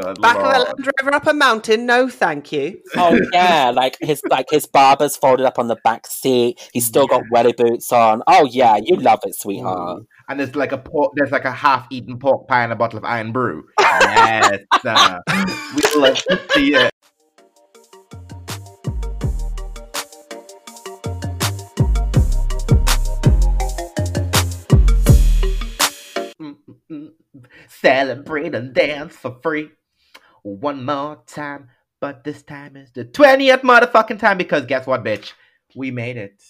Good Back of a Lord. Land Rover up a mountain? No, thank you. Oh yeah, like his like his Barbour's folded up on the back seat. He's still got welly boots on. Oh yeah, you love it, sweetheart. Ooh. And there's like a pork, there's like a half-eaten pork pie and a bottle of Irn-Bru. Yes, uh, we love to see it. Mm, mm, Celebrate and dance for free. One more time, but this time is the 20th motherfucking time because guess what, bitch? We made it.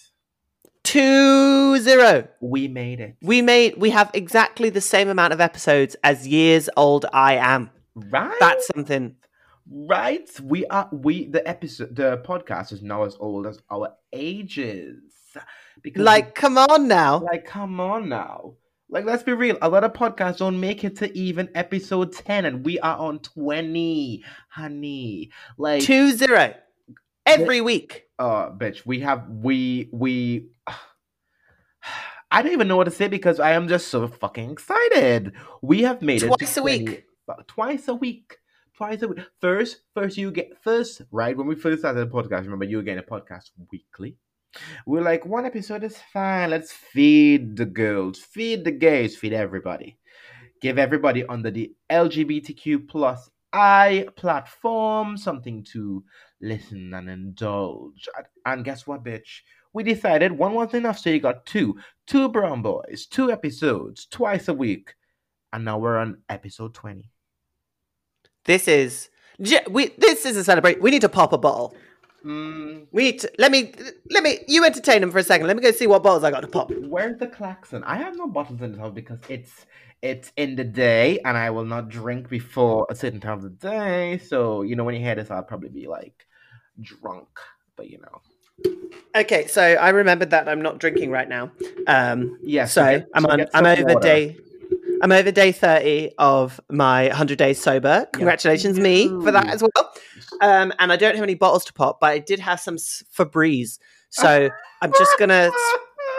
Two zero. We made it. We made. We have exactly the same amount of episodes as years old I am. Right? That's something. right. We are we the episode the podcast is now as old as our ages. Because Like, come on now. like come on now. Like let's be real, a lot of podcasts don't make it to even episode 10 and we are on 20, honey. Like Two zero. Every week. uh bitch, we have we we I don't even know what to say because I am just so fucking excited. We have made it Twice a week. 20 uh, Twice a week. Twice a week. First, first you get first, right? When we first started the podcast, remember you were getting a podcast weekly. We are like, one episode is fine. Let's feed the girls, feed the gays, feed everybody. Give everybody under the LGBTQ plus I platform something to listen and indulge. And- guess what, bitch? We decided one wasn't enough, so you got two. Two brown boys, two episodes, twice a week. And now we're on episode 20. This is. We. This is a celebration. We need to pop a bottle. Mm, to. Let me. Let me. You entertain them for a second. Let me go see what bottles I got to pop. where's the klaxon? I have no bottles in the house because it's it's in the day and I will not drink before a certain time of the day. So, you know, when you hear this, I'll probably be like drunk. But you know. Okay, so I remembered that I'm not drinking right now. Um, Yes. so I'm on. I'm over day. I'm over day thirty of my hundred days sober. Congratulations, me for that as well. Um, and I don't have any bottles to pop, but I did have some Febreze. So I'm just gonna.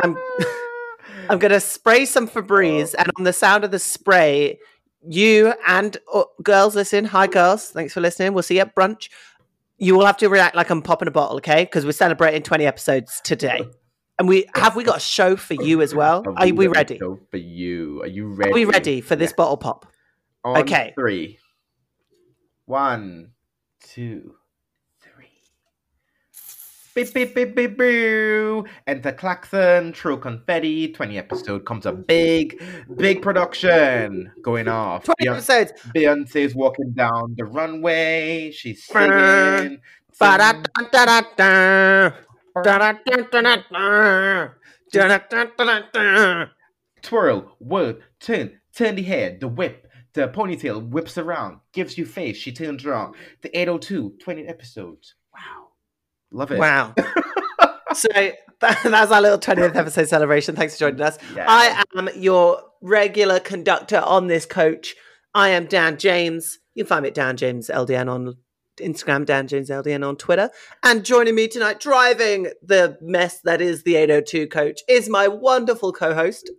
I'm- I'm gonna spray some Febreze, and on the sound of the spray, you and uh, girls listen. Hi, girls. Thanks for listening. We'll see you at brunch. You will have to react like I'm popping a bottle, okay? Because we're celebrating 20 episodes today. And we have we got a show for you as well. Are we got a ready? show For you. Are you ready? Are we ready for this Yeah. bottle pop? On Okay. Three. One, two, three. Beep, beep, beep, beep, boo. Enter klaxon, throw confetti. 20 episode comes a big, big production going off. 20 Beyonce, episodes. Beyonce's walking down the runway. She's Brr. singing. Twirl, whirl, turn, turn the head, the whip, the ponytail whips around, gives you face, she turns around. The 802, 20 episodes. Wow. Love it. Wow. so that, that's our little 20th episode celebration. Thanks for joining us. Yeah. I am your regular conductor on this coach. I am Dan James. You can find me at Dan James LDN on Instagram, Dan James LDN on Twitter. And joining me tonight, driving the mess that is the 802 coach, is my wonderful co host.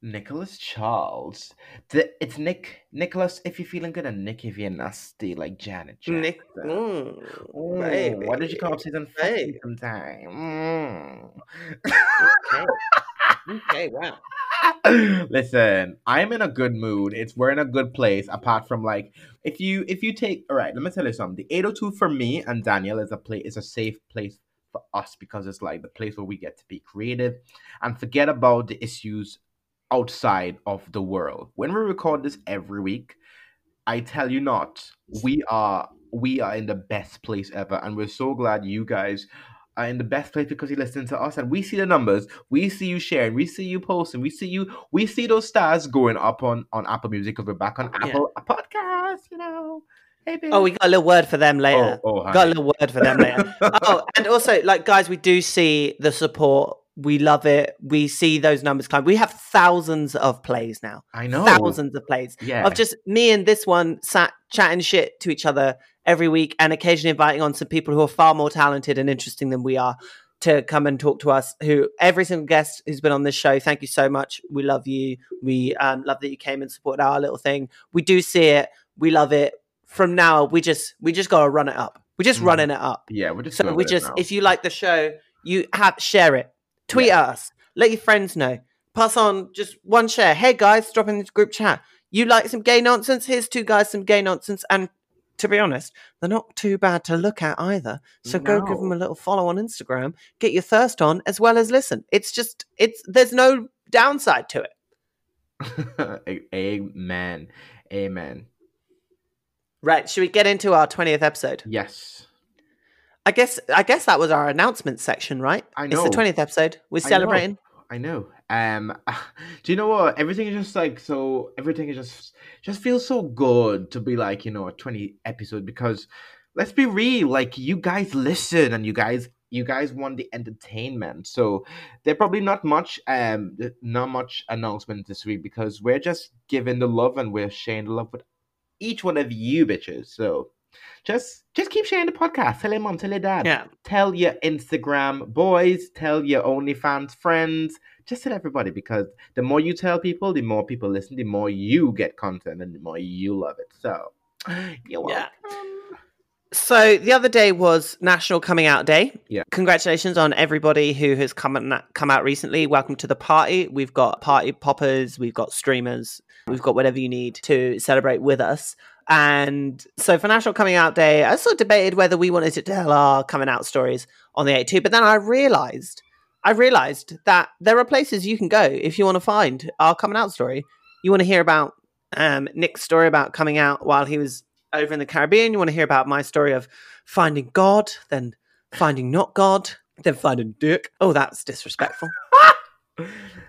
Nicholas Charles. The, it's Nick. Nicholas, if you're feeling good, and Nick, if you're nasty, like Janet Jackson. Nick. Mm, Ooh, baby. Why did you come up season five sometime? okay. okay, wow. Mm. Listen, I'm in a good mood. It's we're in a good place. Apart from like, if you if you take all right, let me tell you something. The 802 for me and Daniel is a place is a safe place for us because it's like the place where we get to be creative and forget about the issues outside of the world. When we record this every week, I tell you not, we are we are in the best place ever, and we're so glad you guys are in the best place because you listen to us and we see the numbers, we see you sharing, we see you posting, we see you, we see those stars going up on on Apple Music because we're back on Yeah. Apple Podcast, you know. Hey. Oh, we got a little word for them later. oh, oh, Got a little word for them later. oh, and also, like, guys, we do see the support. We love it. We see those numbers climb. We have thousands of plays now. I know. Thousands of plays Yeah. of just me and this one sat chatting shit to each other every week and occasionally inviting on some people who are far more talented and interesting than we are to come and talk to us. Who every single guest who's been on this show, thank you so much. We love you. We um, love that you came and supported our little thing. We do see it. We love it. from now we just we just gotta run it up. We're just Mhm. running it up. Yeah, we're just So we just now. if you like the show, you have share it, tweet at us, let your friends know, pass on just one share. Hey guys, drop in the group chat. You like some gay nonsense? Here's two guys some gay nonsense, and to be honest, they're not too bad to look at either. So go give them a little follow on Instagram, get your thirst on as well as listen. It's just it's there's no downside to it. Amen. Amen. Right? Should we get into our twentieth episode? Yes. I guess I guess that was our announcement section, right? I know. It's the twentieth episode. We're I know. celebrating. I know. Um, do you know what? Everything is just like so. Everything is just just feels so good to be like you know a twenty episode because let's be real. Like you guys listen and you guys you guys want the entertainment. So there probably not much um not much announcement this week because we're just giving the love and we're sharing the love with each one of you bitches. So just just keep sharing the podcast. Tell your mom, tell your dad Yeah. tell your Instagram boys, tell your OnlyFans friends, just tell everybody because the more you tell people, the more people listen, the more you get content, and the more you love it. So, you're welcome. Yeah. So the other day was National Coming Out Day. Yeah. Congratulations on everybody who has come and come out recently. Welcome to the party. We've got party poppers, we've got streamers, we've got whatever you need to celebrate with us. And so for National Coming Out Day, I sort of debated whether we wanted to tell our coming out stories on the 8 2, but then I realized I realized that there are places you can go if you want to find our coming out story. You want to hear about um, Nick's story about coming out while he was over in the Caribbean. You want to hear about my story of finding God, then finding not God, then finding Dick. Oh, that's disrespectful.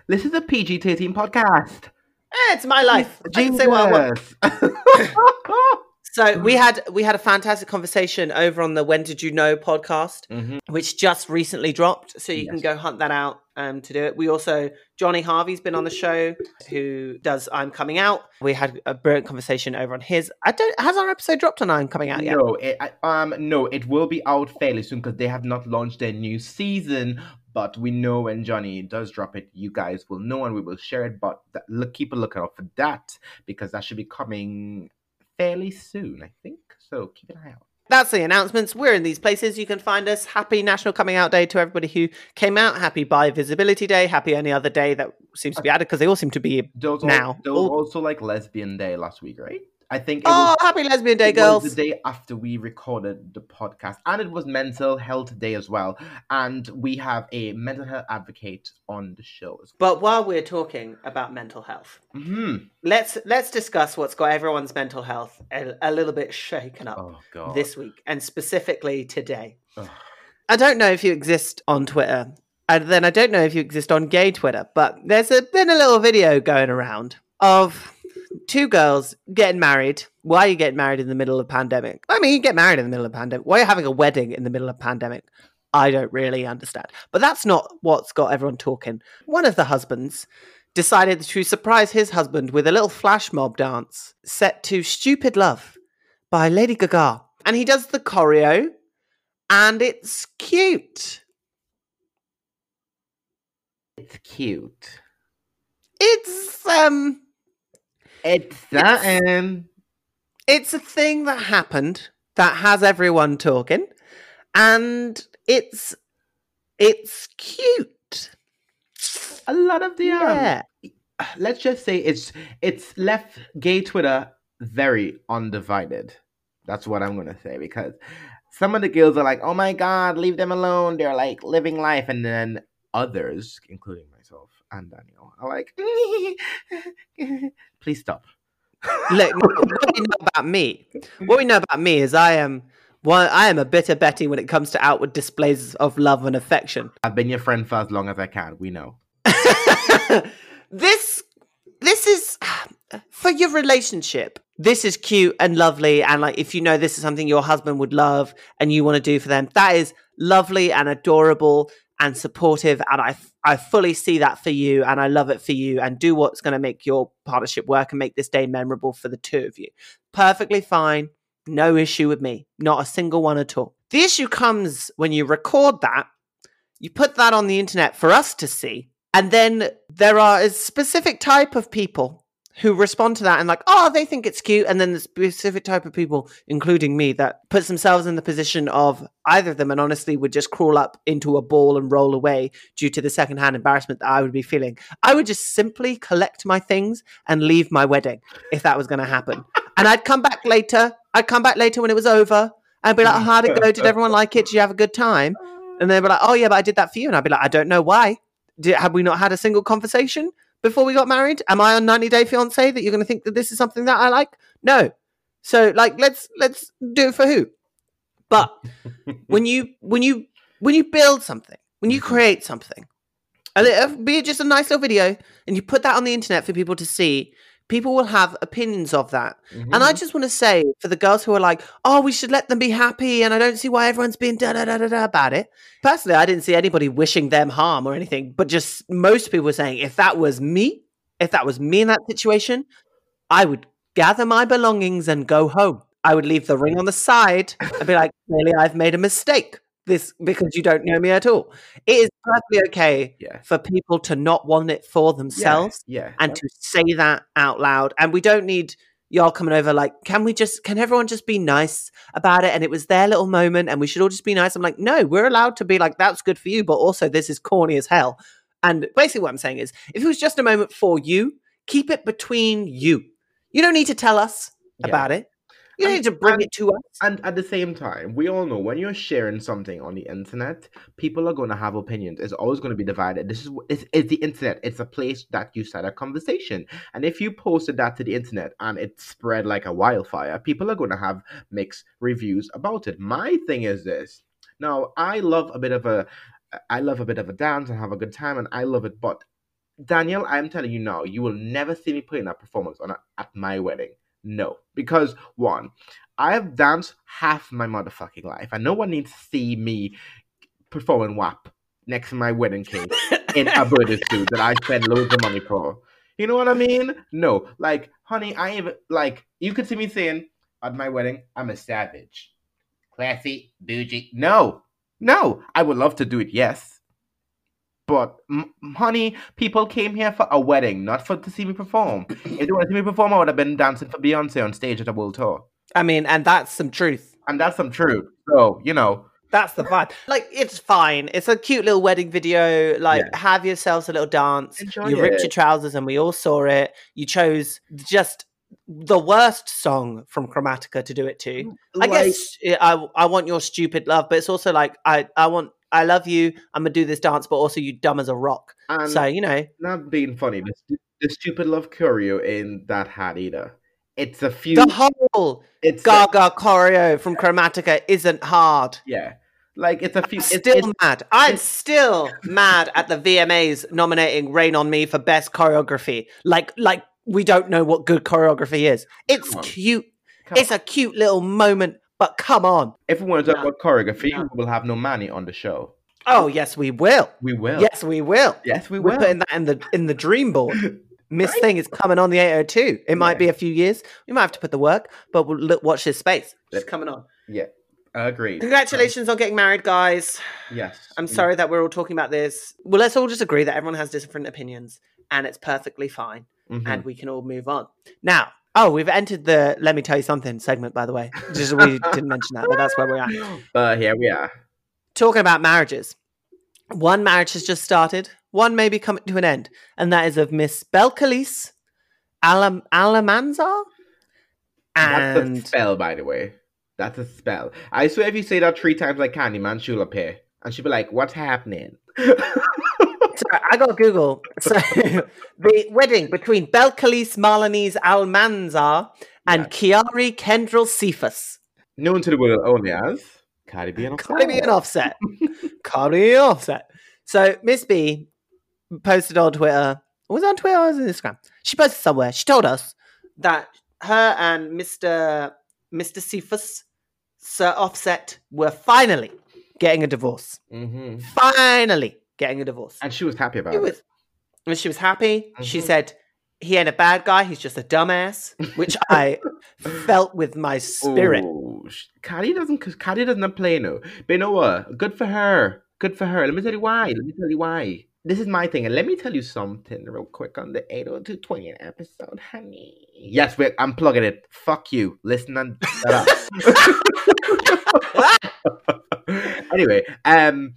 This is a PG 13 podcast. Eh, it's my life. I can say what I want. So we had we had a fantastic conversation over on the When Did You Know podcast, Mhm. which just recently dropped. So you can go hunt that out um, to do it. We also Johnny Harvey's been on the show, who does I'm Coming Out. We had a brilliant conversation over on his. I don't has our episode dropped on I'm Coming Out yet? No, it, I- um, no, it will be out fairly soon because they have not launched their new season. But we know when Johnny does drop it, you guys will know and we will share it. But that, look, keep a lookout for that because that should be coming fairly soon, I think. So keep an eye out. That's the announcements. We're in these places. You can find us. Happy National Coming Out Day to everybody who came out. Happy Bi Visibility Day. Happy any other day that seems to be added because they all seem to be. Those Now, al- those all- also like Lesbian Day last week, right? I think it Oh, was, Happy Lesbian Day, it was girls! the day after we recorded the podcast, and it was Mental Health Day as well. And we have a mental health advocate on the show as But while we're talking about mental health, well. hmm let's let's discuss what's got everyone's mental health a, a little bit shaken up Oh this week, and specifically today. I don't know if you exist on Twitter, and then I don't know if you exist on gay Twitter, but there's a, been a little video going around of two girls getting married. Why are you getting married in the middle of pandemic? I mean, you get married in the middle of pandemic. Why are you having a wedding in the middle of pandemic? I don't really understand. But that's not what's got everyone talking. One of the husbands decided to surprise his husband with a little flash mob dance set to Stupid Love by Lady Gaga. And he does the choreo, and it's cute. it's cute. It's um It's something. it's a thing that happened that has everyone talking and it's it's cute. A lot of the um, Yeah. let's just say it's it's left gay Twitter very undivided. That's what I'm gonna say because some of the girls are like, "Oh my god, leave them alone." They're like living life, and then others, including myself and Daniel, are like, "Please stop." Look, what we know about me, what we know about me is I am one I am a bitter Betty when it comes to outward displays of love and affection. I've been your friend for as long as I can. We know. this this is for your relationship. This is cute and lovely, and like if you know this is something your husband would love and you want to do for them, that is lovely and adorable and supportive. And I I fully see that for you, and I love it for you. And do what's going to make your partnership work and make this day memorable for the two of you. Perfectly fine, no issue with me, not a single one at all. The issue comes when you record that, you put that on the internet for us to see, and then there are a specific type of people who respond to that and like, oh, they think it's cute, and then the specific type of people, including me, that puts themselves in the position of either of them, and honestly would just crawl up into a ball and roll away due to the secondhand embarrassment that I would be feeling. I would just simply collect my things and leave my wedding if that was going to happen, and I'd come back later. I'd come back later when it was over. I'd be like, oh, how'd it go? Did everyone like it? Did you have a good time? And they'd be like, oh, yeah, but I did that for you. And I'd be like, I don't know why. Did, have we not had a single conversation before we got married? Am I on 90 Day Fiance that you're going to think that this is something that I like? No. So, like, let's let's do it for who? But when you when you when you build something, when you mm-hmm. create something, a li- uh, be it just a nice little video, and you put that on the internet for people to see, people will have opinions of that. And I Mhm. just want to say for the girls who are like, oh, we should let them be happy, and I don't see why everyone's being da da da da da about it. Personally, I didn't see anybody wishing them harm or anything, but just most people were saying, if that was me, if that was me in that situation, I would gather my belongings and go home. I would leave the ring on the side and be like, clearly I've made a mistake. This because you don't know me at all. It is perfectly okay yeah. for people to not want it for themselves Yeah. and to say that out loud. And we don't need y'all coming over like, can we just, can everyone just be nice about it? And it was their little moment and we should all just be nice. I'm like, no, we're allowed to be like, that's good for you, but also this is corny as hell. And basically, what I'm saying is, if it was just a moment for you, keep it between you. You don't need to tell us Yeah. about it. You And- need to bring and- it to us. And at the same time, we all know when you're sharing something on the internet, people are going to have opinions. It's always going to be divided. This is it's, it's the internet. It's a place that you start a conversation. And if you posted that to the internet and it spread like a wildfire, people are going to have mixed reviews about it. My thing is this. Now, I love a bit of a, I love a bit of a dance and have a good time, and I love it. But Daniel, I'm telling you now, you will never see me putting that performance on a, at my wedding. No, because one, I have danced half my motherfucking life, and no one needs to see me performing WAP next to my wedding cake in a birthday suit that I spend loads of money for. You know what I mean? No, like, honey, I even like you could see me saying at my wedding, I'm a savage, classy, bougie. No, no, I would love to do it, yes, but m- honey, people came here for a wedding, not for to see me perform. if they want to see me perform, I would have been dancing for Beyonce on stage at a world tour, I mean, and that's some truth. and that's some truth. So you know, That's the vibe. Like, it's fine. It's a cute little wedding video. Like, Yeah. have yourselves a little dance. Enjoy you ripped your trousers, and we all saw it. You chose just the worst song from Chromatica to do it to. I guess I I want your stupid love, but it's also like I I want I love you. I'm gonna do this dance, but also you dumb as a rock. and so you know, not being funny, the, the stupid love choreo in that hat either. It's a few. the whole it's a- Gaga choreo from Chromatica isn't hard. yeah, like it's a few. I'm It's, still it's, mad. I'm still mad at the VMAs nominating Rain on Me for best choreography. Like, like we don't know what good choreography is. It's cute. come It's a cute little moment, but come on. if we want to talk No. about choreography, No. we will have no money on the show. Oh yes, we will. We will. Yes, we will. Yes, we will. We're putting that in the in the dream board. Miss Right? Thing is coming on the 802. It might be a few years. We might have to put the work, but we'll look, watch this space. It's coming on. yeah, agreed. Congratulations on getting married, guys. Yes, I'm we- sorry that we're all talking about this. Well, let's all just agree that everyone has different opinions and it's perfectly fine Mhm. and we can all move on. Now, oh, we've entered the let me tell you something segment, by the way. Just we didn't mention that, but that's where we're at. But here we are. Talking about marriages. One marriage has just started, one may be coming to an end, and that is of Miss Belcalis Alam- Alamanzar. That's a spell, by the way. That's a spell. I swear, if you say that three times like Candyman, she'll appear, and she'll be like, "What's happening?" Sorry, I got Google. So the wedding between Belcalis Marlenis Almanzar and Kiari Kendrell Cephas. Known to the world only as Cardi B and Cardi B and Offset. Cardi B and Offset. So Miss B posted on Twitter. Was it on Twitter or was it Instagram? She posted somewhere. She told us that her and Mr. Mr. Cephas, Sir Offset, were finally getting a divorce. hmm Finally getting a divorce. And she was happy about It it. was, and she was happy. She Mhm. said he ain't a bad guy. He's just a dumbass, which I felt with my spirit. Ooh, Cardi doesn't. Cardi doesn't play no. But you know what? Good for her. Good for her. Let me tell you why. Let me tell you why. this is my thing, and let me tell you something real quick on the 80220 episode, honey. Yes, wait, I'm plugging it. Fuck you. Listen and shut up. anyway, um,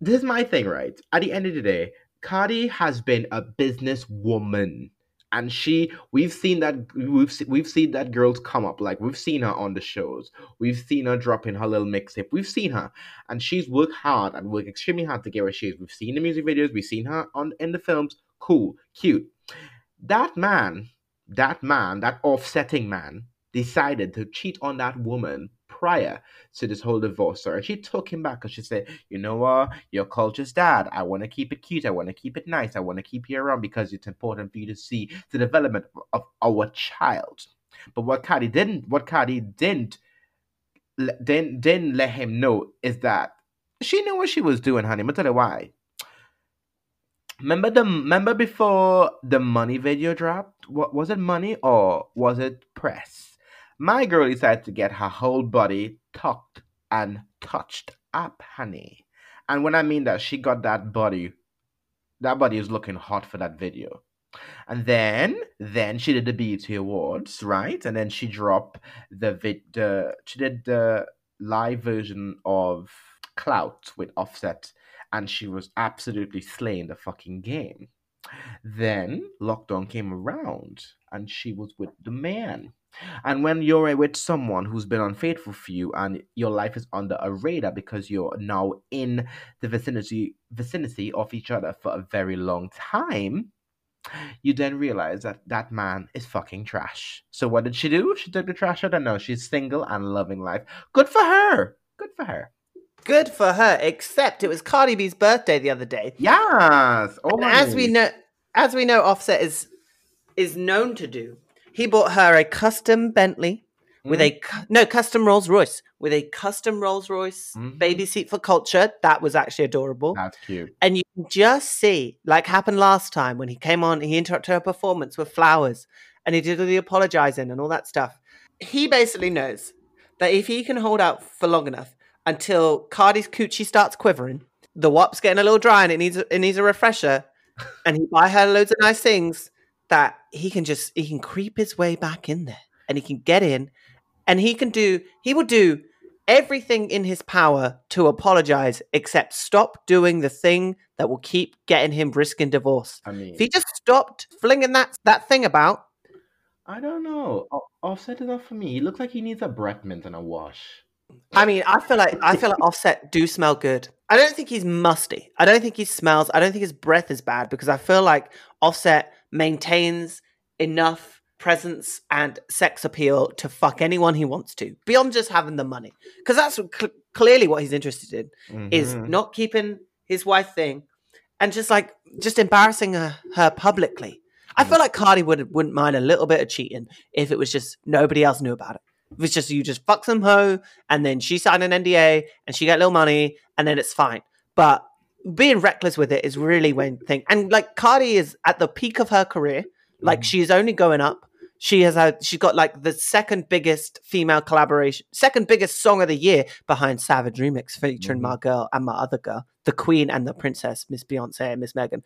this is my thing, right? At the end of the day, Cardi has been a businesswoman. And she, we've seen that we've we've seen that girls come up. Like we've seen her on the shows, we've seen her dropping her little mixtape. We've seen her, and she's worked hard and worked extremely hard to get where she is. We've seen the music videos, we've seen her on in the films. Cool, cute. That man, that man, that offsetting man, decided to cheat on that woman prior to this whole divorce story. She took him back because she said, You know what? Your Kulture's dad. I want to keep it cute. I want to keep it nice. I want to keep you around because it's important for you to see the development of our child. But what Cardi didn't, what Cardi didn't, didn't, didn't let him know is that she knew what she was doing, honey. I'm tell you why. Remember the remember before the money video dropped? What was it money or was it press? My girl decided to get her whole body tucked and touched up, honey. And when I mean that, she got that body. That body is looking hot for that video. And then, then she did the BET Awards, right? And then she dropped the vid. The she did the live version of Clout with Offset, and she was absolutely slaying the fucking game. Then lockdown came around, and she was with the man. And when you're with someone who's been unfaithful for you and your life is under a radar because you're now in the vicinity vicinity of each other for a very long time, you then realize that that man is fucking trash. So what did she do? She took the trash out and now she's single and loving life. Good for her. Good for her. Good for her. Except it was Cardi B's birthday the other day, Yes. Oh and as we know, as we know, Offset is is known to do. He bought her a custom Bentley with a no custom Rolls Royce with a custom Rolls Royce Mhm. baby seat for Kulture. That was actually adorable. That's cute. And you can just see, like happened last time when he came on, he interrupted her performance with flowers and he did all the apologizing and all that stuff. He basically knows that if he can hold out for long enough until Cardi's coochie starts quivering, the wop's getting a little dry and it needs it needs a refresher, and he buy her loads of nice things, that he can just he can creep his way back in there and he can get in and he can do he will do everything in his power to apologize except stop doing the thing that will keep getting him risking divorce. I mean, If he just stopped flinging that that thing about, I don't know. Offset enough for me. He looks like he needs a breath mint and a wash. I mean, I feel like I feel like Offset do smell good. I don't think he's musty. I don't think he smells. I don't think his breath is bad because I feel like Offset maintains enough presence and sex appeal to fuck anyone he wants to beyond just having the money. Because that's cl- clearly what he's interested in is Mhm. not keeping his wife thing and just like just embarrassing her, her publicly. I feel like Cardi would wouldn't mind a little bit of cheating if it was just nobody else knew about it. If it's just you just fuck some hoe and then she signed an NDA and she got little money and then it's fine. But being reckless with it is really when thing and like Cardi is at the peak of her career. Like Mhm. she's only going up. She has had she's got like the second biggest female collaboration, second biggest song of the year behind Savage Remix featuring Mhm. my girl and my other girl, the Queen and the Princess, Miss Beyonce and Miss Megan.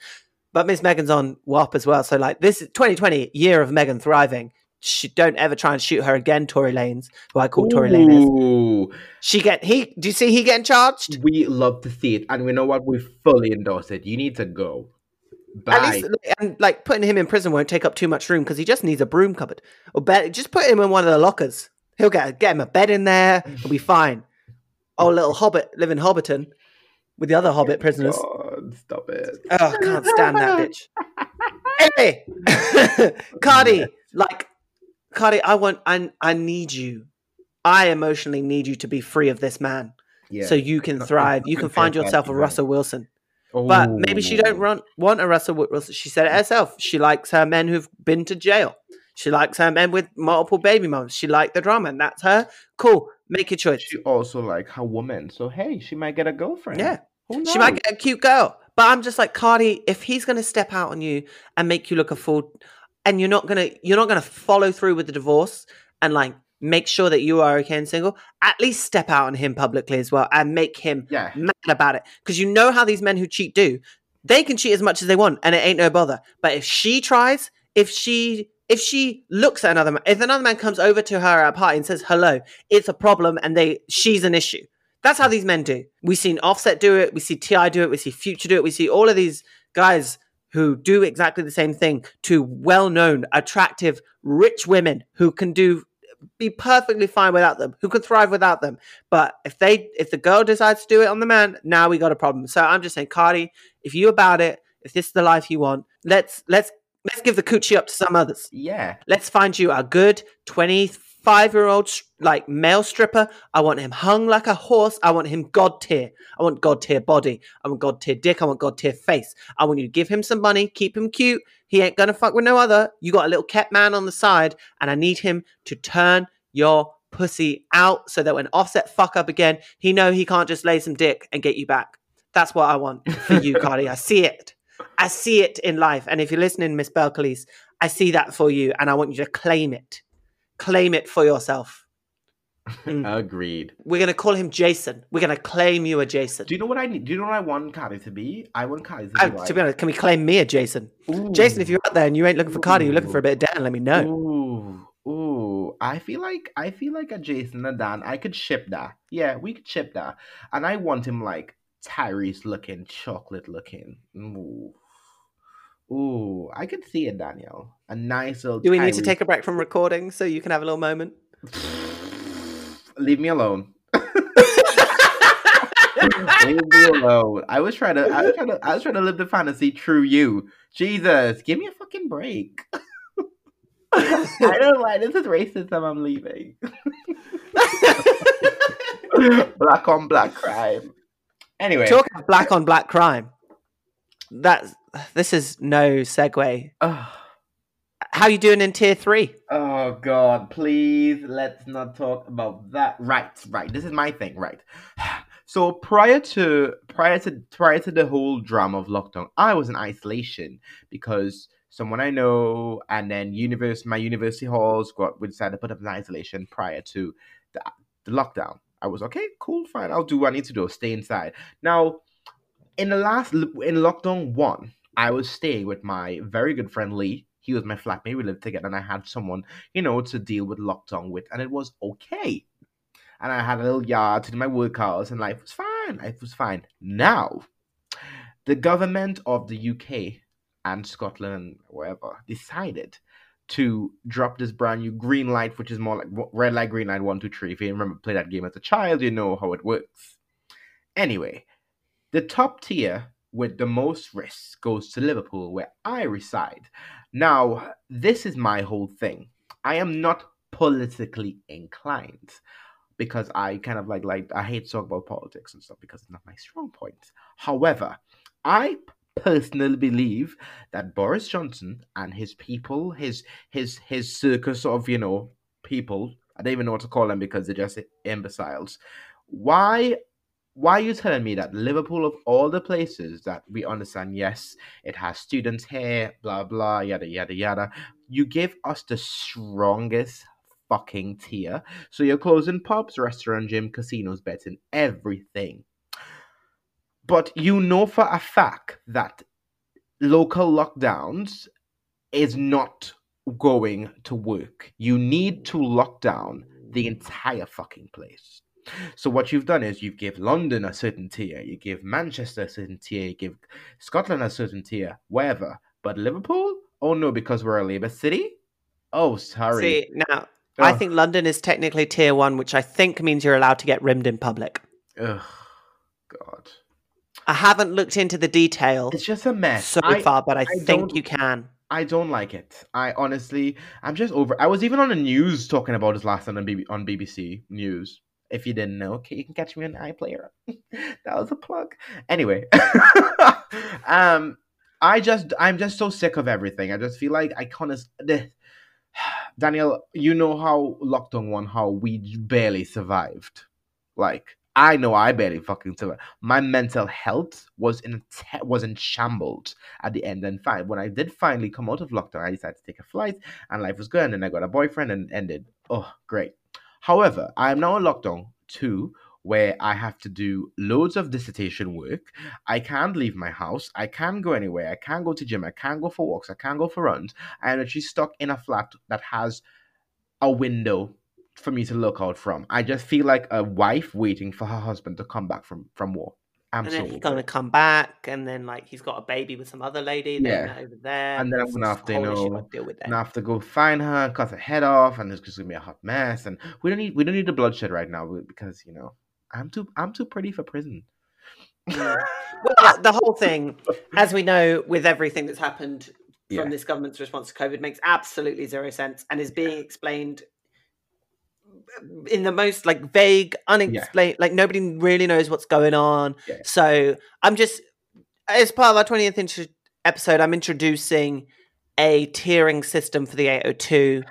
But Miss Megan's on WAP as well. So like this is 2020 year of Megan thriving. She, don't ever try and shoot her again, Tory Lanez, who I call Tory Lanez. She get he. Do you see he getting charged? we love to see it, and we know what we fully endorse it. You need to go. At Bye. least, and like putting him in prison won't take up too much room because he just needs a broom cupboard. Or bed, just put him in one of the lockers. He'll get get him a bed in there. He'll be fine. Oh, little hobbit living Hobbiton with the other hobbit oh prisoners. God, stop it. Oh, I can't stand that bitch. Anyway, Cardi, like Cardi, I want, I, I need you. I emotionally need you to be free of this man, Yeah. so you can thrive. You can find yourself a. Russell Wilson. But maybe she don't Ooh. run, want a Russell Wilson. She said it mm. herself. She likes her men who've been to jail. She likes her men with multiple baby moms. She liked the drama, and that's her. Cool. Make your choice. She also like her woman, so hey, she might get a girlfriend. Yeah. She might get a cute girl. But I'm just like Cardi, if he's gonna step out on you and make you look a fool and you're not gonna you're not gonna follow through with the divorce and like make sure that you are okay and single, at least step out on him publicly as well and make him Yeah. mad about it. Because you know how these men who cheat do. They can cheat as much as they want, and it ain't no bother. But if she tries, if she if she looks at another man, if another man comes over to her at a party and says hello, it's a problem, and they she's an issue. That's how these men do. We've seen Offset do it. We see T.I. do it. We see Future do it. We see all of these guys who do exactly the same thing to well-known, attractive, rich women who can do be perfectly fine without them, who can thrive without them. But if they if the girl decides to do it on the man, now we got a problem. So I'm just saying, Cardi, if you about it, if this is the life you want, let's let's let's give the coochie up to some others. Yeah. Let's find you a good 25 year old like male stripper. I want him hung like a horse. I want him god tier. I want god tier body. I want god tier dick. I want god tier face. I want you to give him some money, keep him cute. He ain't gonna fuck with no other. You got a little cat man on the side, and I need him to turn your pussy out so that when offset fuck up again, he know he can't just lay some dick and get you back. That's what I want for you, Cardi. I see it. I see it in life. And if you're listening, Miss Belcalis, I see that for you, and I want you to claim it. Claim it for yourself. Mm. Agreed. We're gonna call him Jason. We're gonna claim you a Jason. Do you know what I need? Do you know what I want Cardi to be? I want Cardi to be like, to be honest, can we claim me a Jason? Jason, if you're out there and you ain't looking for Cardi, you're looking for a bit of Dan, let me know. Ooh, ooh. I feel like I feel like a Jason and Dan. I could ship that. Yeah, we could ship that. And I want him like Tyrese looking, chocolate looking. Ooh. Ooh, I could see it, Daniel. A nice little. Do we need to take a break from recording so you can have a little moment? Leave me alone. Leave me alone. I was trying to. I was trying to. I was trying to live the fantasy through you. Jesus, give me a fucking break. I don't like this is racism. I'm leaving. black on black crime. Anyway, Talking black on black crime, that's this is no segue. Ugh. How you doing in tier three? Oh God, please let's not talk about that. Right, right. This is my thing, right? So prior to prior to prior to the whole drama of lockdown, I was in isolation because someone I know and then universe my university halls got we decided to put up an isolation prior to the, the lockdown. I was okay, cool, fine. I'll do what I need to do. Stay inside. Now, in the last in lockdown one, I was staying with my very good friend Lee. He was my flatmate. We lived together, and I had someone, you know, to deal with lockdown with, and it was okay. And I had a little yard to do my workouts, and life was fine. Life was fine. Now, the government of the UK and Scotland and wherever decided to drop this brand new green light, which is more like red light, green light, one, two, three. If you remember play that game as a child, you know how it works. Anyway, the top tier with the most risks goes to Liverpool, where I reside. Now, this is my whole thing. I am not politically inclined because I kind of like like I hate to talk about politics and stuff because it's not my strong point. However, I personally believe that Boris Johnson and his people, his his his circus of you know people, I don't even know what to call them because they're just imbeciles. Why why are you telling me that Liverpool of all the places that we understand, yes, it has students here, blah blah, yada yada yada. You give us the strongest fucking tier. So you're closing pubs, restaurant, gym, casinos, betting, everything. But you know for a fact that local lockdowns is not going to work. You need to lock down the entire fucking place. So what you've done is you've give London a certain tier, you give Manchester a certain tier, you give Scotland a certain tier, wherever. But Liverpool? Oh no, because we're a Labour city? Oh, sorry. See, now I think London is technically tier one, which I think means you're allowed to get rimmed in public. Ugh, God. I haven't looked into the detail It's just a mess. so I, far, but I, I think you can. I don't like it. I honestly, I'm just over. I was even on the news talking about this last time on, BB, on BBC News. If you didn't know, you can catch me on iPlayer. that was a plug. Anyway, um, I just, I'm just so sick of everything. I just feel like I of, Daniel, you know how lockdown one, how we barely survived. Like I know I barely fucking survived. My mental health was in was in shambles at the end. And fine, when I did finally come out of lockdown, I decided to take a flight, and life was good. And then I got a boyfriend, and ended. Oh, great. However, I am now in lockdown two, where I have to do loads of dissertation work. I can't leave my house. I can't go anywhere. I can't go to gym. I can't go for walks. I can't go for runs. I am actually stuck in a flat that has a window for me to look out from. I just feel like a wife waiting for her husband to come back from from war. I'm and then he's gonna come back, and then like he's got a baby with some other lady. Yeah. Yeah. over there, And then I'm gonna have to, you know, deal with and. I have to go find her cut her head off, and it's just gonna be a hot mess. And we don't need we don't need the bloodshed right now because you know I'm too I'm too pretty for prison. Mm. Well, the whole thing, as we know, with everything that's happened from Yeah. this government's response to COVID, makes absolutely zero sense and is being explained in the most like vague, unexplained. Like nobody really knows what's going on. Yeah. So I'm just, as part of our twentieth intro- episode, I'm introducing a tiering system for the 802.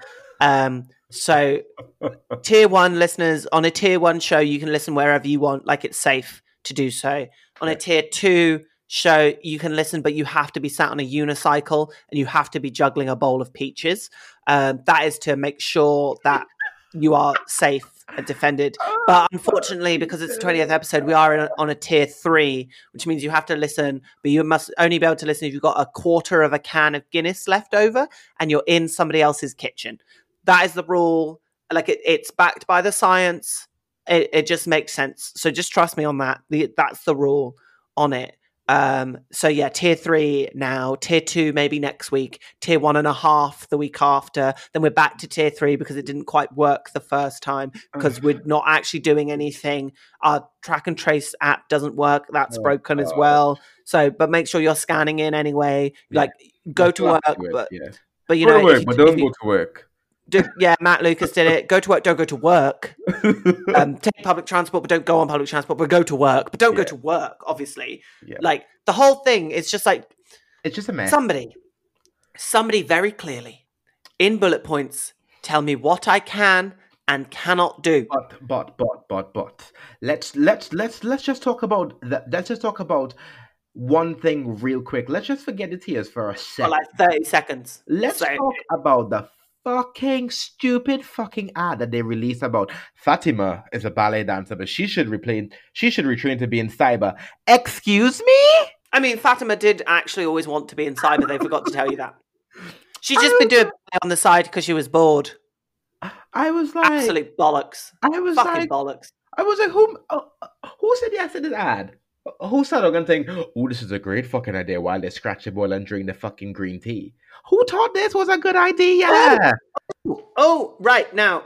Um, so tier one listeners on a tier one show, you can listen wherever you want, like it's safe to do so. On a tier two show, you can listen, but you have to be sat on a unicycle and you have to be juggling a bowl of peaches. Um, that is to make sure that you are safe and defended. Oh, but unfortunately, because it's the 20th episode, we are in on a tier three, which means you have to listen, but you must only be able to listen if you've got a quarter of a can of Guinness left over and you're in somebody else's kitchen. That is the rule. Like it, it's backed by the science. It, it just makes sense. So just trust me on that. The, that's the rule on it. Um, so yeah, tier three now, tier two maybe next week, tier one and a half the week after. Then we're back to tier three because it didn't quite work the first time because we're not actually doing anything. Our track and trace app doesn't work. That's Oh, broken as well. So, but make sure you're scanning in anyway. Yeah. Like go to still have work, but yeah. but you know, to work, you- but don't you go to work. Do, yeah, Matt Lucas did it. Go to work, don't go to work. Um, take public transport, but don't go on public transport. But go to work, but don't go to work. Obviously, yeah. like the whole thing is just like it's just a mess. somebody, somebody very clearly in bullet points tell me what I can and cannot do. But but but but but let's let's let's let's just talk about that. Let's just talk about one thing real quick. Let's just forget the tears for a For like thirty seconds. Let's So- talk about the fucking stupid fucking ad that they released about Fatima is a ballet dancer, but she should retrain. She should retrain to be in cyber. Excuse me. I mean, Fatima did actually always want to be in cyber. They forgot to tell you that. She's just been doing ballet on the side because she was bored. I was like, Absolute bollocks. I was Fucking like, bollocks. I was like, who, uh, who said yes to this ad? Who said I'm gonna think, oh, this is a great fucking idea while they scratch the ball and drink the fucking green tea? Who thought this was a good idea? Oh, right. Now,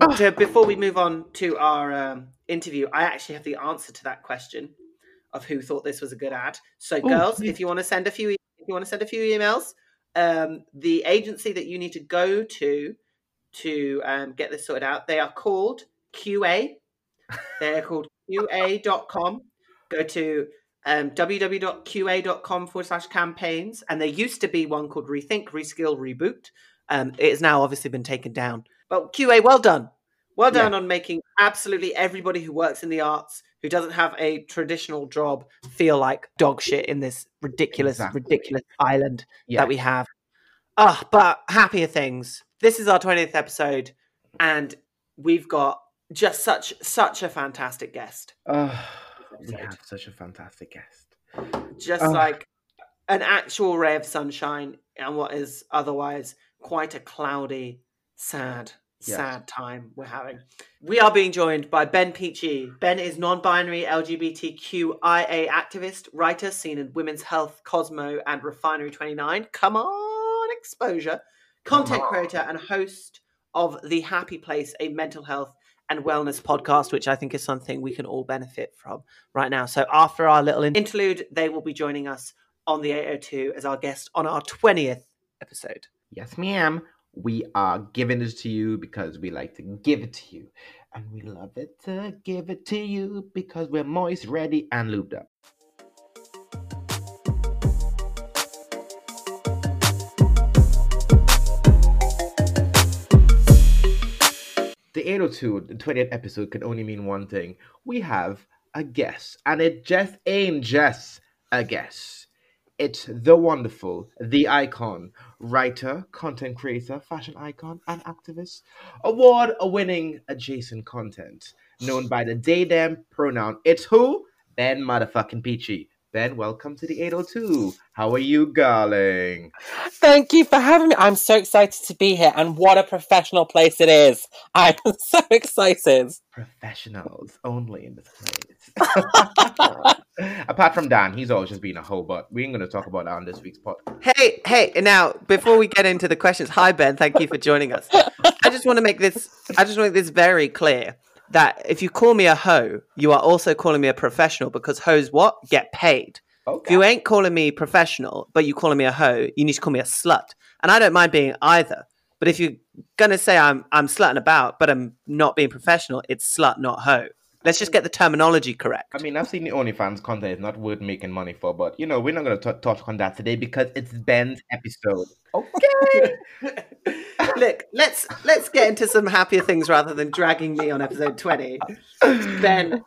Oh. to, before we move on to our um, interview, I actually have the answer to that question of who thought this was a good ad. So, Oh, girls, please. if you want to send a few, if you want to send a few emails, um, the agency that you need to go to to um, get this sorted out, they are called QA. They're called QA.com. Go to um, www.qa.com forward slash campaigns. And there used to be one called Rethink, Reskill, Reboot. Um, it has now obviously been taken down. But QA, well done. Well Yeah. done on making absolutely everybody who works in the arts, who doesn't have a traditional job, feel like dog shit in this ridiculous, Exactly. ridiculous island Yeah. that we have. Ah, but happier things. This is our 20th episode, and we've got just such such a fantastic guest. Oh, we episode. have such a fantastic guest. Just Ah. like an actual ray of sunshine and what is otherwise quite a cloudy, sad, Yes. sad time we're having. We are being joined by Ben Pechey. Ben is non-binary LGBTQIA activist, writer seen in Women's Health, Cosmo, and Refinery 29. Come on, exposure. Content on. creator and host of The Happy Place, a mental health and wellness podcast, which I think is something we can all benefit from right now. So after our little interlude, they will be joining us on the 802 as our guest on our 20th episode. Yes, ma'am. We are giving this to you because we like to give it to you. And we love it to give it to you because we're moist, ready, and lubed up. The 802, the 20th episode, can only mean one thing. We have a guest, and it just ain't just a guest. It's the wonderful, the icon, writer, content creator, fashion icon, and activist, award winning adjacent content, known by the they them pronoun. It's who? Ben motherfucking Pechey. Ben, welcome to the 802. How are you, darling? Thank you for having me. I'm so excited to be here, and what a professional place it is. I'm so excited. Professionals only in this place. Apart from Dan, he's always just been a hoe, but we ain't going to talk about that on this week's pod. Hey, hey, now before we get into the questions, hi Ben, thank you for joining us. I just want to make this I just want to make this very clear that if you call me a hoe, you are also calling me a professional because hoes what? Get paid. If you ain't calling me professional, but you calling me a hoe, you need to call me a slut. And I don't mind being either. But if you're gonna say I'm I'm slutting about, but I'm not being professional, it's slut, not hoe. Let's just get the terminology correct. I mean, I've seen the OnlyFans content is not worth making money for, but you know, we're not going to touch on that today because it's Ben's episode. Okay. Look, let's let's get into some happier things rather than dragging me on episode 20. Ben,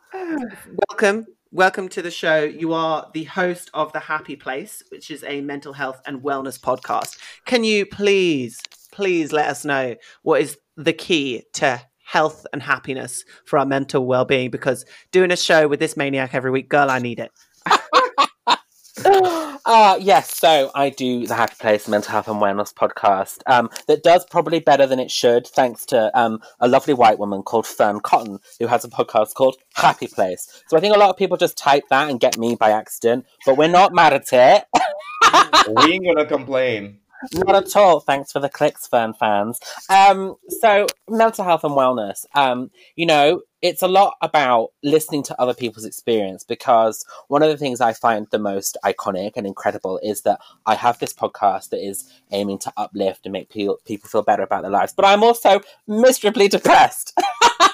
welcome. Welcome to the show. You are the host of The Happy Place, which is a mental health and wellness podcast. Can you please, please let us know what is the key to health and happiness for our mental well-being because doing a show with this maniac every week, girl, I need it. Uh, yes, so I do the Happy Place Mental Health and Wellness podcast um, that does probably better than it should, thanks to um, a lovely white woman called Fearne Cotton, who has a podcast called Happy Place. So I think a lot of people just type that and get me by accident, but we're not mad at it. we ain't going to complain. Not at all. Thanks for the clicks, Fearne fans. Um, so mental health and wellness. Um, you know, it's a lot about listening to other people's experience because one of the things I find the most iconic and incredible is that I have this podcast that is aiming to uplift and make people people feel better about their lives. But I'm also miserably depressed.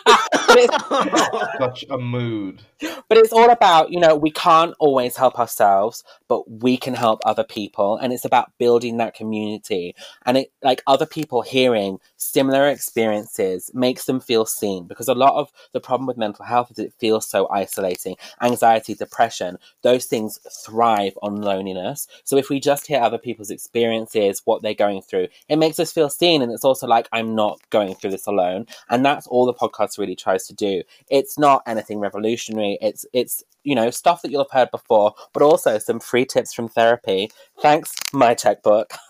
But it's- Such a mood. but it's all about you know we can't always help ourselves but we can help other people and it's about building that community. And it like other people hearing similar experiences makes them feel seen because a lot of the problem with mental health is it feels so isolating. Anxiety depression those things thrive on loneliness. So if we just hear other people's experiences what they're going through it makes us feel seen and it's also like i'm not going through this alone. And that's all the podcast really tries to do. It's not anything revolutionary. It's it's you know stuff that you'll have heard before but also some free tips from therapy. Thanks my checkbook.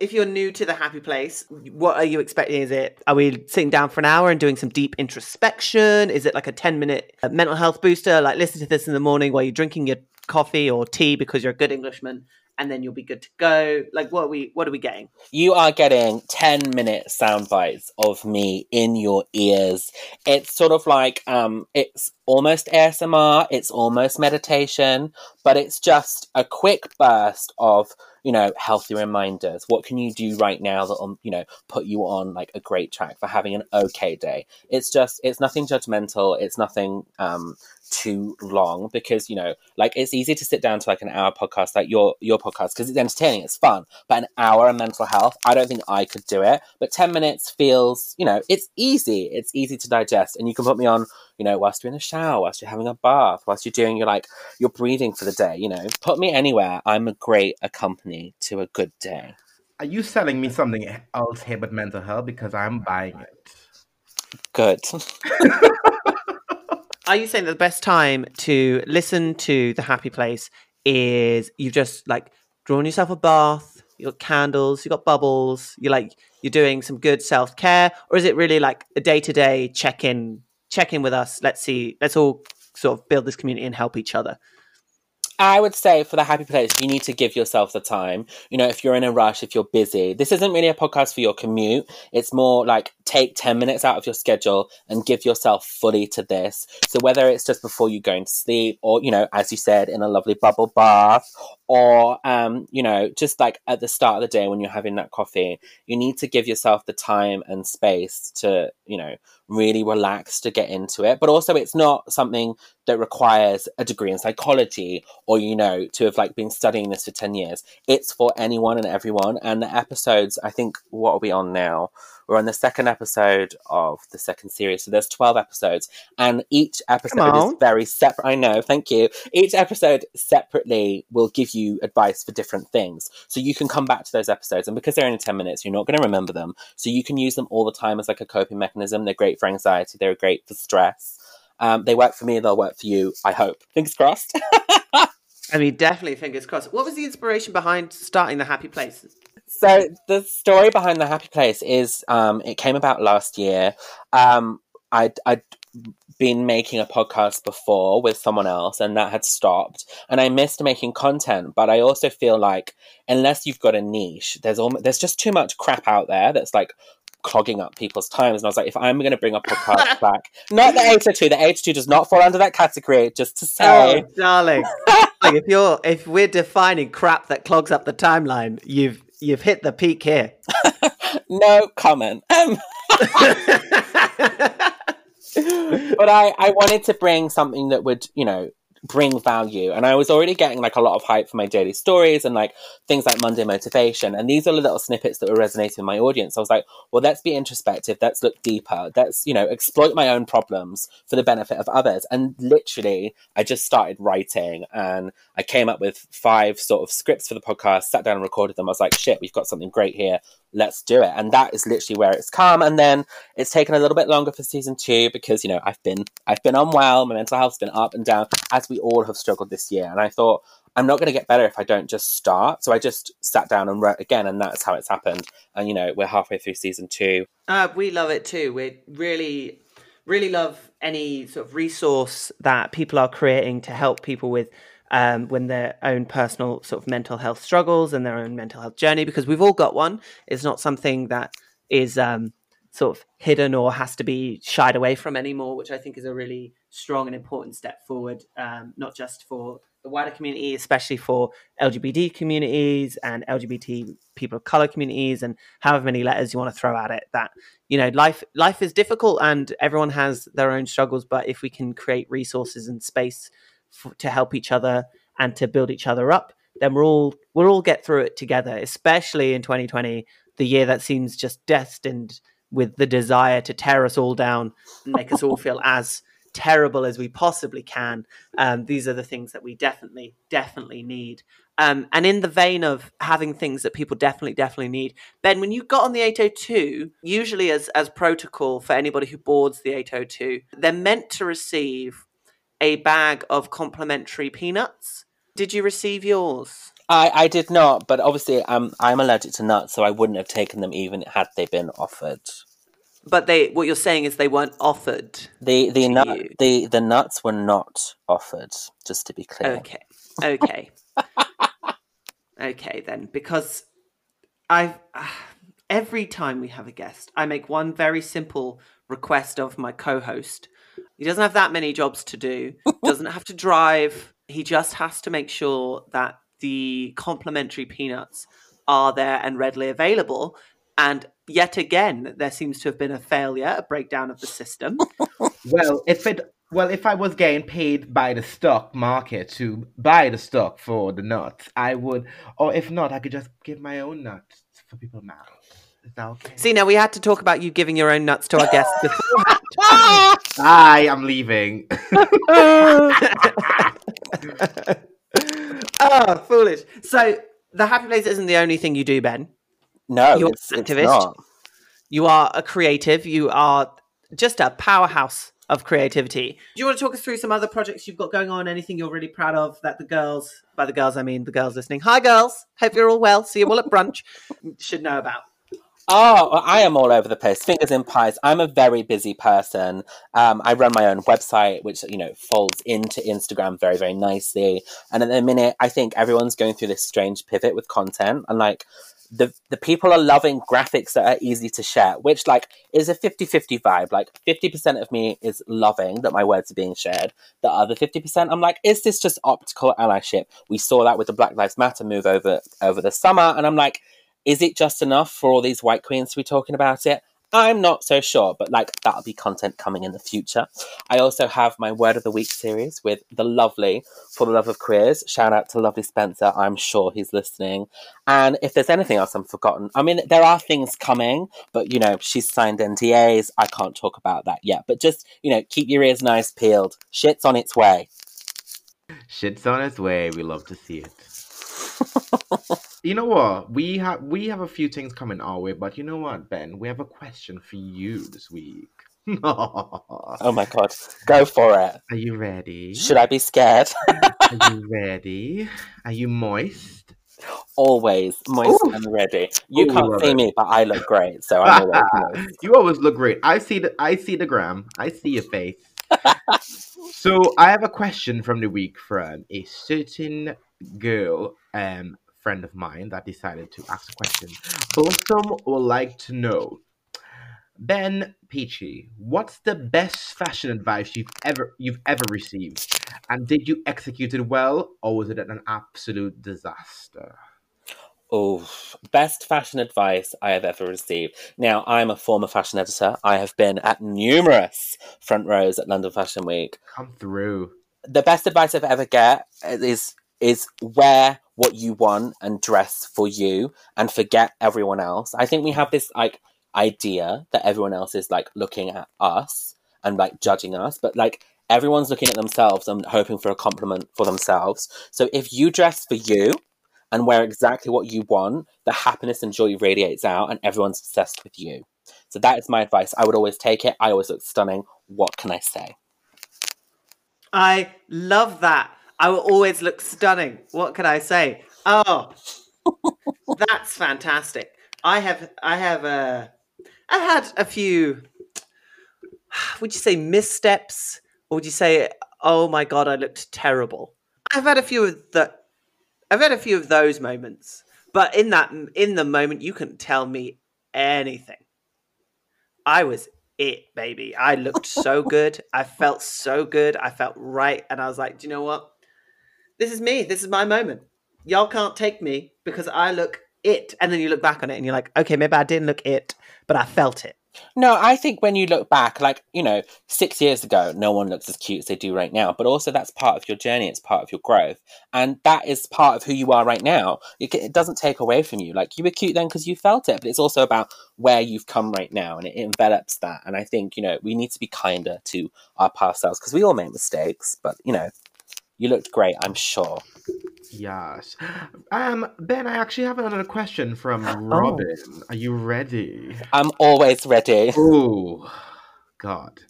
If you're new to the happy place what are you expecting? Is it are we sitting down for an hour and doing some deep introspection? Is it like a 10 minute uh, mental health booster? Like listen to this in the morning while you're drinking your coffee or tea because you're a good englishman and then you'll be good to go. Like what are we what are we getting? You are getting 10 minute sound bites of me in your ears. It's sort of like um it's almost asmr it's almost meditation but it's just a quick burst of you know healthy reminders. What can you do right now that'll you know put you on like a great track for having an okay day? It's just it's nothing judgmental it's nothing um too long because you know like it's easy to sit down to like an hour podcast like your your podcast because it's entertaining it's fun but an hour of mental health i don't think i could do it but 10 minutes feels you know it's easy it's easy to digest and you can put me on you know whilst you're in the shower whilst you're having a bath whilst you're doing your like your breathing for the day you know put me anywhere i'm a great accompany to a good day Are you selling me something else here but mental health? Because I'm buying it. good are you saying that the best time to listen to the happy place is you've just like drawn yourself a bath you got candles you got bubbles you're like you're doing some good self-care or is it really like a day-to-day check-in check in with us let's see let's all sort of build this community and help each other I would say for the happy place, you need to give yourself the time. You know, if you're in a rush, if you're busy, this isn't really a podcast for your commute. It's more like take 10 minutes out of your schedule and give yourself fully to this. So whether it's just before you go to sleep or, you know, as you said, in a lovely bubble bath or, um, you know, just like at the start of the day when you're having that coffee, you need to give yourself the time and space to, you know, really relax to get into it. But also it's not something that requires a degree in psychology or you know to have like been studying this for 10 years it's for anyone and everyone and the episodes i think what are we on now We're on the second episode of the second series, so there's twelve episodes, and each episode is very separate. I know, thank you. Each episode separately will give you advice for different things, so you can come back to those episodes, and because they're only ten minutes, you're not going to remember them, so you can use them all the time as like a coping mechanism. They're great for anxiety. They're great for stress. Um, they work for me. They'll work for you. I hope. Fingers crossed. I mean, definitely fingers crossed. What was the inspiration behind starting the Happy Place? So the story behind the Happy Place is um, it came about last year. Um, I'd, I'd been making a podcast before with someone else, and that had stopped. And I missed making content, but I also feel like unless you've got a niche, there's almost, there's just too much crap out there that's like clogging up people's times. And I was like, if I'm going to bring a podcast back, not the 802, the 802 does not fall under that category. Just to say, Oh, darling. like if you're if we're defining crap that clogs up the timeline, you've you've hit the peak here. no comment. Um, but I, I wanted to bring something that would, you know, bring value. And I was already getting like a lot of hype for my daily stories and like things like Monday motivation. And these are the little snippets that were resonating with my audience. I was like, well, let's be introspective. Let's look deeper. Let's, you know, exploit my own problems for the benefit of others. And literally, I just started writing and I came up with five sort of scripts for the podcast, sat down and recorded them. I was like, shit, we've got something great here. Let's do it. And that is literally where it's come. And then it's taken a little bit longer for season two because, you know, I've been I've been unwell, my mental health's been up and down, as we all have struggled this year. And I thought, I'm not going to get better if I don't just start. So I just sat down and wrote again, and that's how it's happened. And, you know, we're halfway through season two. Uh, we love it too. We really, really love any sort of resource that people are creating to help people with um, when their own personal sort of mental health struggles and their own mental health journey, because we've all got one. It's not something that is um, sort of hidden or has to be shied away from anymore, which I think is a really strong and important step forward, um, not just for the wider community, especially for LGBT communities and LGBT people of color communities, and however many letters you want to throw at it. That you know, life life is difficult, and everyone has their own struggles. But if we can create resources and space f- to help each other and to build each other up, then we're all we'll all get through it together. Especially in 2020, the year that seems just destined with the desire to tear us all down and make us all feel as terrible as we possibly can. Um, these are the things that we definitely, definitely need. Um, and in the vein of having things that people definitely, definitely need, Ben, when you got on the 802, usually as as protocol for anybody who boards the 802, they're meant to receive a bag of complimentary peanuts. Did you receive yours? I, I did not, but obviously I'm I'm allergic to nuts, so I wouldn't have taken them even had they been offered. But they, what you're saying is they weren't offered. The the nut you. the the nuts were not offered, just to be clear. Okay. Okay. okay then, because I've every time we have a guest, I make one very simple request of my co-host. He doesn't have that many jobs to do. Doesn't have to drive. He just has to make sure that the complimentary peanuts are there and readily available. And yet again, there seems to have been a failure, a breakdown of the system. Well, if it well, if I was getting paid by the stock market to buy the stock for the nuts, I would. Or if not, I could just give my own nuts for people now. Is okay? See, now we had to talk about you giving your own nuts to our guests beforehand. Hi, I'm leaving. oh, foolish. So the happy place isn't the only thing you do, Ben. No, You're it's, an it's activist? not. You are a creative. You are just a powerhouse of creativity. Do you want to talk us through some other projects you've got going on? Anything you're really proud of that the girls, by the girls I mean the girls listening. Hi, girls. Hope you're all well. See you all at brunch. Should know about. Oh, I am all over the place. Fingers in pies. I'm a very busy person. Um, I run my own website, which you know folds into Instagram very, very nicely. And at the minute, I think everyone's going through this strange pivot with content, and like the the people are loving graphics that are easy to share, which like is a 50-50 vibe. Like fifty percent of me is loving that my words are being shared. The other fifty percent, I'm like, is this just optical allyship? We saw that with the Black Lives Matter move over over the summer, and I'm like is it just enough for all these white queens to be talking about it? I'm not so sure, but like that'll be content coming in the future. I also have my Word of the Week series with the lovely For the Love of Queers. Shout out to lovely Spencer. I'm sure he's listening. And if there's anything else I'm forgotten, I mean, there are things coming, but you know, she's signed NDAs. I can't talk about that yet. But just, you know, keep your ears nice peeled. Shit's on its way. Shit's on its way. We love to see it. you know what? We have we have a few things coming our way, but you know what, Ben? We have a question for you this week. Oh my god. Go for it. Are you ready? Should I be scared? Are you ready? Are you moist? always moist Ooh. and ready. You Ooh, can't see it. me, but I look great, so I'm always moist. you always look great. I see the I see the gram. I see your face. so I have a question from the week from a certain girl, um, friend of mine that decided to ask a question. Blossom would like to know, Ben Pechey, what's the best fashion advice you've ever you've ever received, and did you execute it well, or was it an absolute disaster? Oh, best fashion advice I have ever received. Now, I'm a former fashion editor. I have been at numerous front rows at London Fashion Week. Come through. The best advice I've ever get is is wear what you want and dress for you and forget everyone else. I think we have this like idea that everyone else is like looking at us and like judging us, but like everyone's looking at themselves and hoping for a compliment for themselves. So if you dress for you and wear exactly what you want, the happiness and joy radiates out and everyone's obsessed with you. So that is my advice. I would always take it. I always look stunning. What can I say? I love that. I will always look stunning. What can I say? Oh, that's fantastic. I have, I have, uh, I had a few. Would you say missteps, or would you say, "Oh my god, I looked terrible"? I've had a few of the, I've had a few of those moments. But in that, in the moment, you couldn't tell me anything. I was it, baby. I looked so good. I felt so good. I felt right. And I was like, do you know what? This is me. This is my moment. Y'all can't take me because I look it. And then you look back on it and you're like, okay, maybe I didn't look it, but I felt it. No, I think when you look back, like, you know, six years ago, no one looks as cute as they do right now. But also, that's part of your journey, it's part of your growth. And that is part of who you are right now. It, it doesn't take away from you. Like, you were cute then because you felt it, but it's also about where you've come right now and it envelops that. And I think, you know, we need to be kinder to our past selves because we all make mistakes. But, you know, you looked great, I'm sure. Yes. Um, Ben, I actually have another question from Robin. Are you ready? I'm always ready. Oh, God.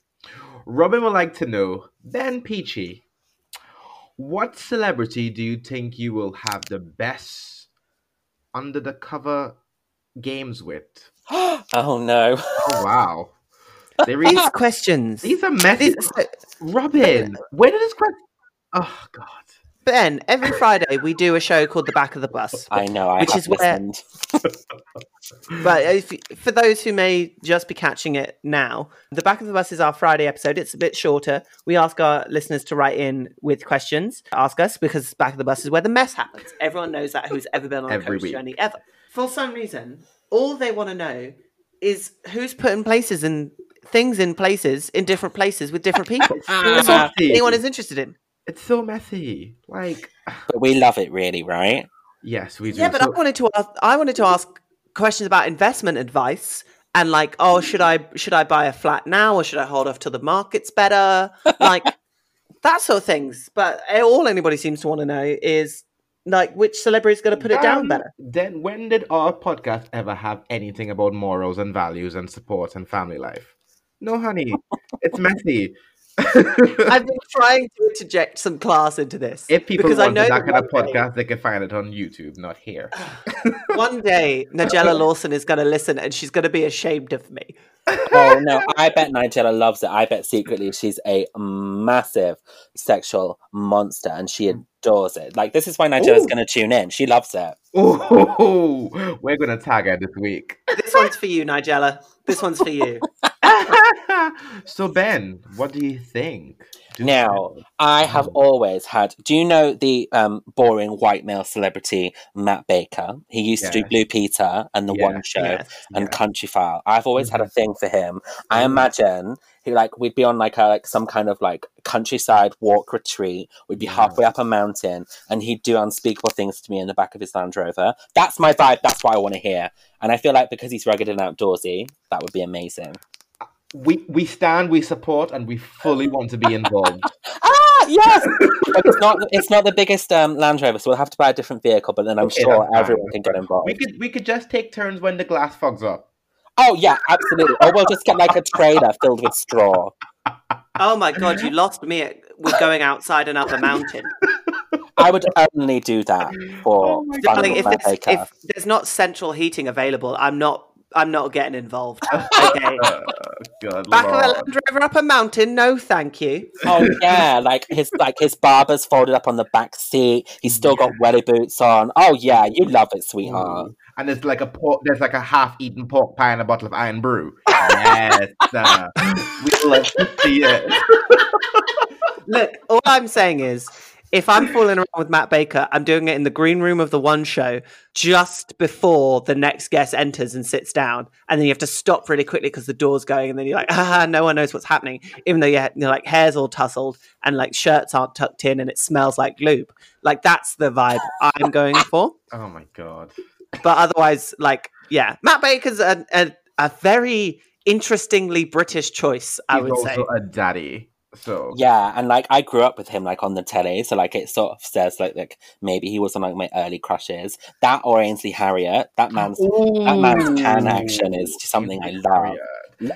Robin would like to know, Ben Pechey, what celebrity do you think you will have the best under the cover games with? oh no. Oh, wow. They These questions. these are messy. Robin, where did this question? Oh, God. Ben, every Friday we do a show called The Back of the Bus. I know, I Which have is where- But if, for those who may just be catching it now, the back of the bus is our Friday episode. It's a bit shorter. We ask our listeners to write in with questions, ask us because back of the bus is where the mess happens. Everyone knows that who's ever been on a coach week. journey ever. For some reason, all they want to know is who's putting places and things in places in different places with different people. That's all anyone is interested in. It's so messy. Like, But we love it, really, right? yes, we do. Yeah, but So- I wanted to ask, I wanted to ask questions about investment advice and like, oh, should I should I buy a flat now or should I hold off till the market's better? Like that sort of things. But all anybody seems to want to know is like which celebrity is going to put it down better. Then when did our podcast ever have anything about morals and values and support and family life? No, honey. it's messy. I've been trying to interject some class into this if people because I want know that that kind of one day- podcast, they can find it on YouTube, not here. one day Nigella Lawson is going to listen and she's going to be ashamed of me. Oh no, I bet Nigella loves it. I bet secretly she's a massive sexual monster and she adores it. Like this is why Nigella's Ooh. going to tune in. She loves it. Oh, we're gonna tag her this week. This one's for you, Nigella. This one's for you. So Ben, what do you think? Do Now, I have always had. Do you know the um, boring white male celebrity Matt Baker? He used to do Blue Peter and The Yeah. One Show Yes. and. Countryfile. I've always had a thing for him. I Mhm. imagine he like we'd be on like a like some kind of like countryside walk retreat. We'd be halfway up a mountain, and he'd do unspeakable things to me in the back of his Land Rover. That's my vibe. That's what I want to hear. And I feel like because he's rugged and outdoorsy, that would be amazing. We we stand, we support, and we fully want to be involved. Ah, yes. it's not. It's not the biggest um, Land Rover, so we'll have to buy a different vehicle. But then I'm Okay, sure that's fine, everyone can get involved. we could we could just take turns when the glass fogs up. Oh yeah, absolutely. Or we'll just get like a trailer filled with straw. Oh my god, you lost me at, with going outside another mountain. I would only do that for Oh my fun Darling, if there's, if there's not central heating available, I'm not. I'm not getting involved. Okay. Uh, good Back of a lord. Land Rover up a mountain? No, thank you. Oh yeah, like his like his Barbour's folded up on the back seat. He's still got welly boots on. Oh yeah, you love it, sweetheart. Ooh. And there's like a pork, there's like a half-eaten pork pie and a bottle of Irn-Bru. Yes, uh, we love to see it. Look, all I'm saying is, if I'm fooling around with Matt Baker, I'm doing it in the green room of the one show just before the next guest enters and sits down, and then you have to stop really quickly because the door's going, and then you're like, ah, no one knows what's happening, even though your you're like hair's all tousled and like shirts aren't tucked in and it smells like lube. Like that's the vibe I'm going for. Oh my god. But otherwise, like, yeah, Matt Baker's a a, a very interestingly British choice, I He's would also say. a daddy. So Yeah, and like I grew up with him like on the telly, so like it sort of says like like maybe he was one of like my early crushes. That or Ainsley Harriott. That man's that man's can action is something I love.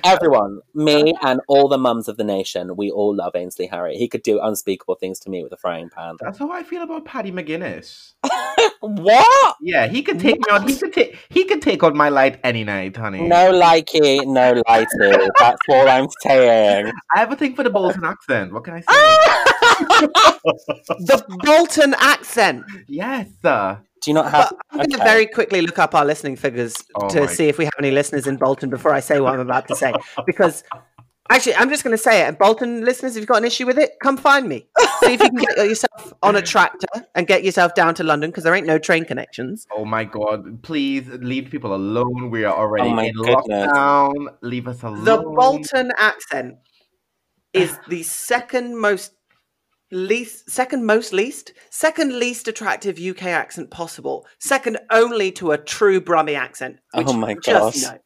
Everyone, me and all the mums of the nation, we all love Ainsley Harry. He could do unspeakable things to me with a frying pan. That's how I feel about Paddy McGuinness. what? Yeah, he could take me on. He could take. He could take on my light any night, honey. No likey, no lighty. That's all I'm saying. I have a thing for the Bolton accent. What can I say? The Bolton accent. yes, sir. Do you not have? But I'm going to okay. very quickly look up our listening figures Oh to see if we have any listeners in Bolton before I say what I'm about to say. Because actually, I'm just going to say it. And Bolton listeners, if you've got an issue with it, come find me. See if you can get yourself on a tractor and get yourself down to London because there ain't no train connections. Oh my god! Please leave people alone. We are already Oh in goodness. lockdown. Leave us alone. The Bolton accent is the second most least second most least second least attractive UK accent possible second only to a true Brummie accent oh which Oh my just gosh. no.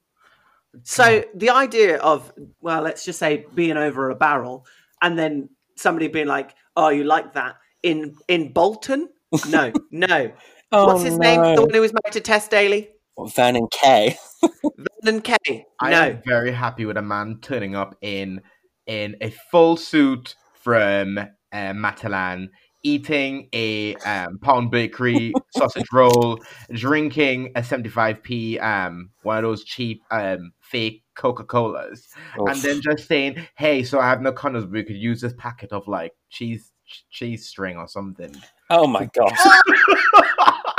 so the idea of well let's just say being over a barrel and then somebody being like oh you like that in in Bolton? No no. Oh, what's his name? the one who was married to Tess Daly? Vernon Kay. Vernon Kay. I no. am very happy with a man turning up in in a full suit from uh, Matalan, eating a um, pound bakery sausage roll, drinking a 75p um one of those cheap um fake Coca Colas, and then just saying, "Hey, so I have no condoms, but we could use this packet of like cheese cheese string or something." Oh my gosh.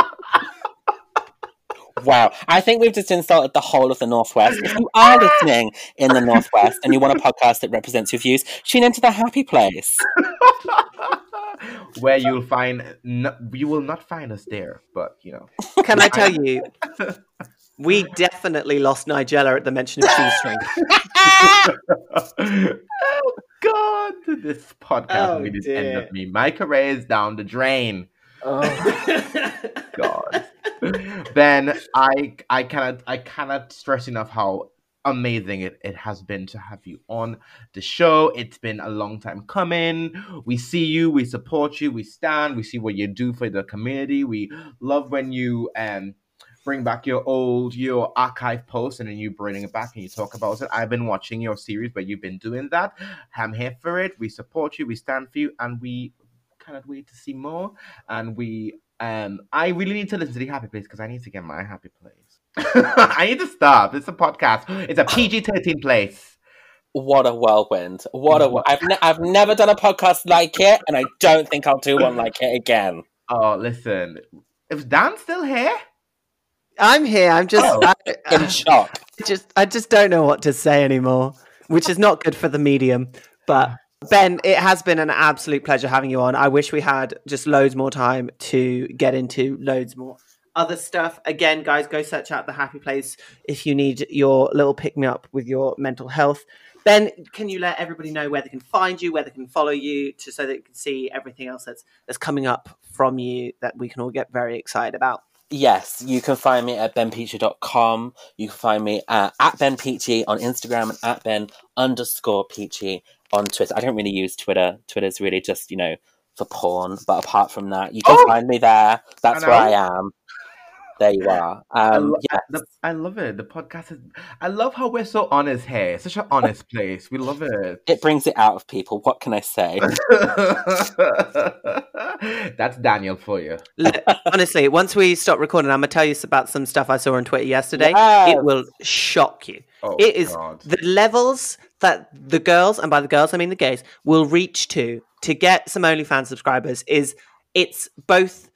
Wow. I think we've just insulted the whole of the Northwest. If you are listening in the Northwest and you want a podcast that represents your views, tune into the happy place. Where you'll find, no, you will not find us there, but you know. Can I tell you, we definitely lost Nigella at the mention of cheese string. oh God! This podcast Oh, will just dear. end up me. My career is down the drain. Oh God. Ben, I I cannot I cannot stress enough how amazing it, it has been to have you on the show. It's been a long time coming. We see you, we support you, we stand, we see what you do for the community. We love when you um bring back your old your archive posts and then you bring it back and you talk about it. I've been watching your series, but you've been doing that. I'm here for it. We support you, we stand for you, and we cannot wait to see more. And we um I really need to listen to the happy place because I need to get my happy place. I need to stop. It's a podcast. It's a PG thirteen place. What a whirlwind. What a. I've, ne- I've never done a podcast like it, and I don't think I'll do one like it again. Oh, listen. Is Dan still here? I'm here. I'm just, Oh. I, In I shock. just, I just don't know what to say anymore. which is not good for the medium. But Ben, it has been an absolute pleasure having you on. I wish we had just loads more time to get into loads more other stuff. Again, guys, go search out the Happy Place if you need your little pick me up with your mental health. Ben, can you let everybody know where they can find you, where they can follow you, to so that can see everything else that's that's coming up from you that we can all get very excited about? Yes, you can find me at benpechey.com. You can find me uh, at, at Ben Pechey on Instagram and at Ben underscore Pechey on Twitter. I don't really use Twitter. Twitter's really just, you know, for porn. But apart from that, you can Oh! find me there. That's I where I am. There you are. I, Um, lo- yeah. the, I love it. The podcast is. I love how we're so honest here. Such an honest place. We love it. It brings it out of people. What can I say? That's Daniel for you. Honestly, once we stop recording, I'm gonna tell you about some stuff I saw on Twitter yesterday. Yes. It will shock you. Oh, It is God. the levels that the girls, and by the girls I mean the gays, will reach to to get some OnlyFans subscribers is it's both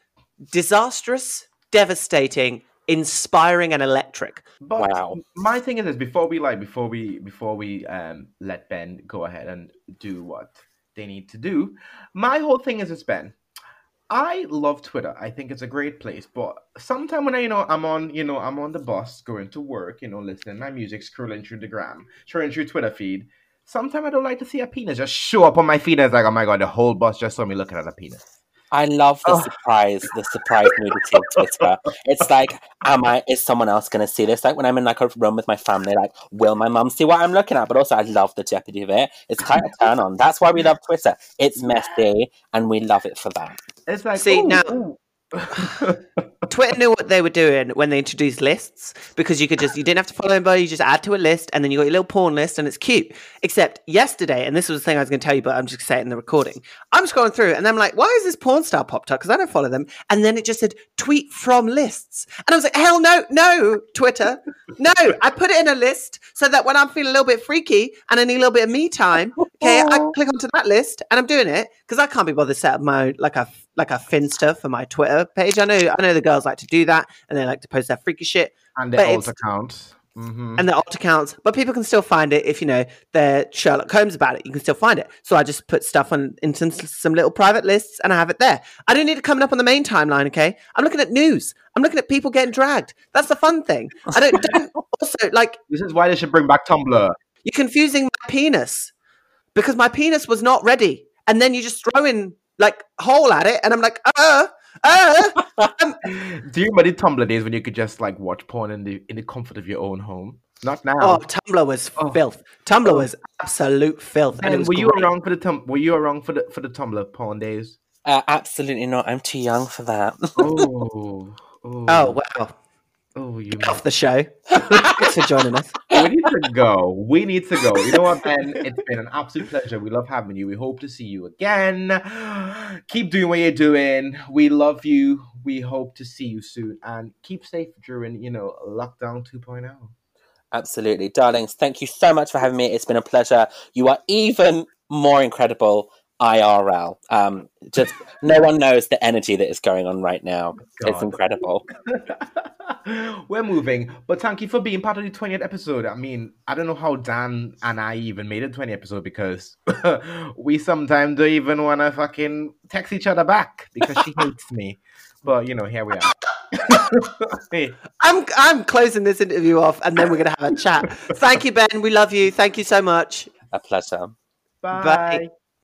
disastrous, devastating, inspiring, and electric. But Wow. my thing is this: before we like, before we, before we um let Ben go ahead and do what they need to do, my whole thing is this, Ben. I love Twitter. I think it's a great place. But sometime when I, you know, I'm on, you know, I'm on the bus going to work, you know, listening to my music, scrolling through the gram, scrolling through Twitter feed. Sometimes I don't like to see a penis just show up on my feed. And it's like, oh my god, the whole bus just saw me looking at a penis. I love the Oh. surprise, the surprise nudity of Twitter. It's like, am I? Is someone else going to see this? Like when I'm in like a room with my family, like, will my mum see what I'm looking at? But also, I love the jeopardy of it. It's kind of turn on. That's why we love Twitter. It's messy, and we love it for that. It's like, See, ooh, now- ooh. Twitter knew what they were doing when they introduced lists because you could just you didn't have to follow anybody, you just add to a list and then you got your little porn list and it's cute. Except yesterday, and this was the thing I was going to tell you, but I'm just going to say it in the recording. I'm scrolling through and I'm like, why is this porn star popped up? Because I don't follow them. And then it just said tweet from lists, and I was like, hell no, no, Twitter, no. I put it in a list so that when I'm feeling a little bit freaky and I need a little bit of me time, okay, I click onto that list and I'm doing it because I can't be bothered to set up my own, like a like a Finsta for my Twitter page. I know I know the girls like to do that and they like to post their freaky shit and their alt it's- account. hmm and their alt accounts, but people can still find it if you know they're Sherlock Holmes about it. You can still find it. So I just put stuff on into some little private lists and I have it there. I don't need it coming up on the main timeline. Okay, I'm looking at news. I'm looking at people getting dragged. That's the fun thing. I don't, don't also like This is why they should bring back Tumblr. you're confusing my penis because my penis was not ready, and then you just throw in like hole at it, and I'm like, uh, uh. Do you remember the Tumblr days when you could just like watch porn in the in the comfort of your own home? Not now. Oh, Tumblr was Oh. filth. Tumblr was absolute filth. And, and was were you great. around for the tum- Were you around for the for the Tumblr porn days? Uh, absolutely not. I'm too young for that. Oh, oh, Oh wow! Oh, you. Get off the show. Thanks for joining us. we need to go. We need to go. You know what, Ben? It's been an absolute pleasure. We love having you. We hope to see you again. Keep doing what you're doing. We love you. We hope to see you soon. And keep safe during, you know, lockdown oh. 2.0. Absolutely. Darlings, thank you so much for having me. It's been a pleasure. You are even more incredible IRL. Um, just no one knows the energy that is going on right now. It's incredible. We're moving, but thank you for being part of the 20th episode. I mean, I don't know how Dan and I even made it 20 episode because we sometimes don't even want to fucking text each other back because she hates me. But you know, here we are. Hey, I'm I'm closing this interview off, and then we're gonna have a chat. Thank you, Ben. We love you. Thank you so much. A pleasure. bye. Bye.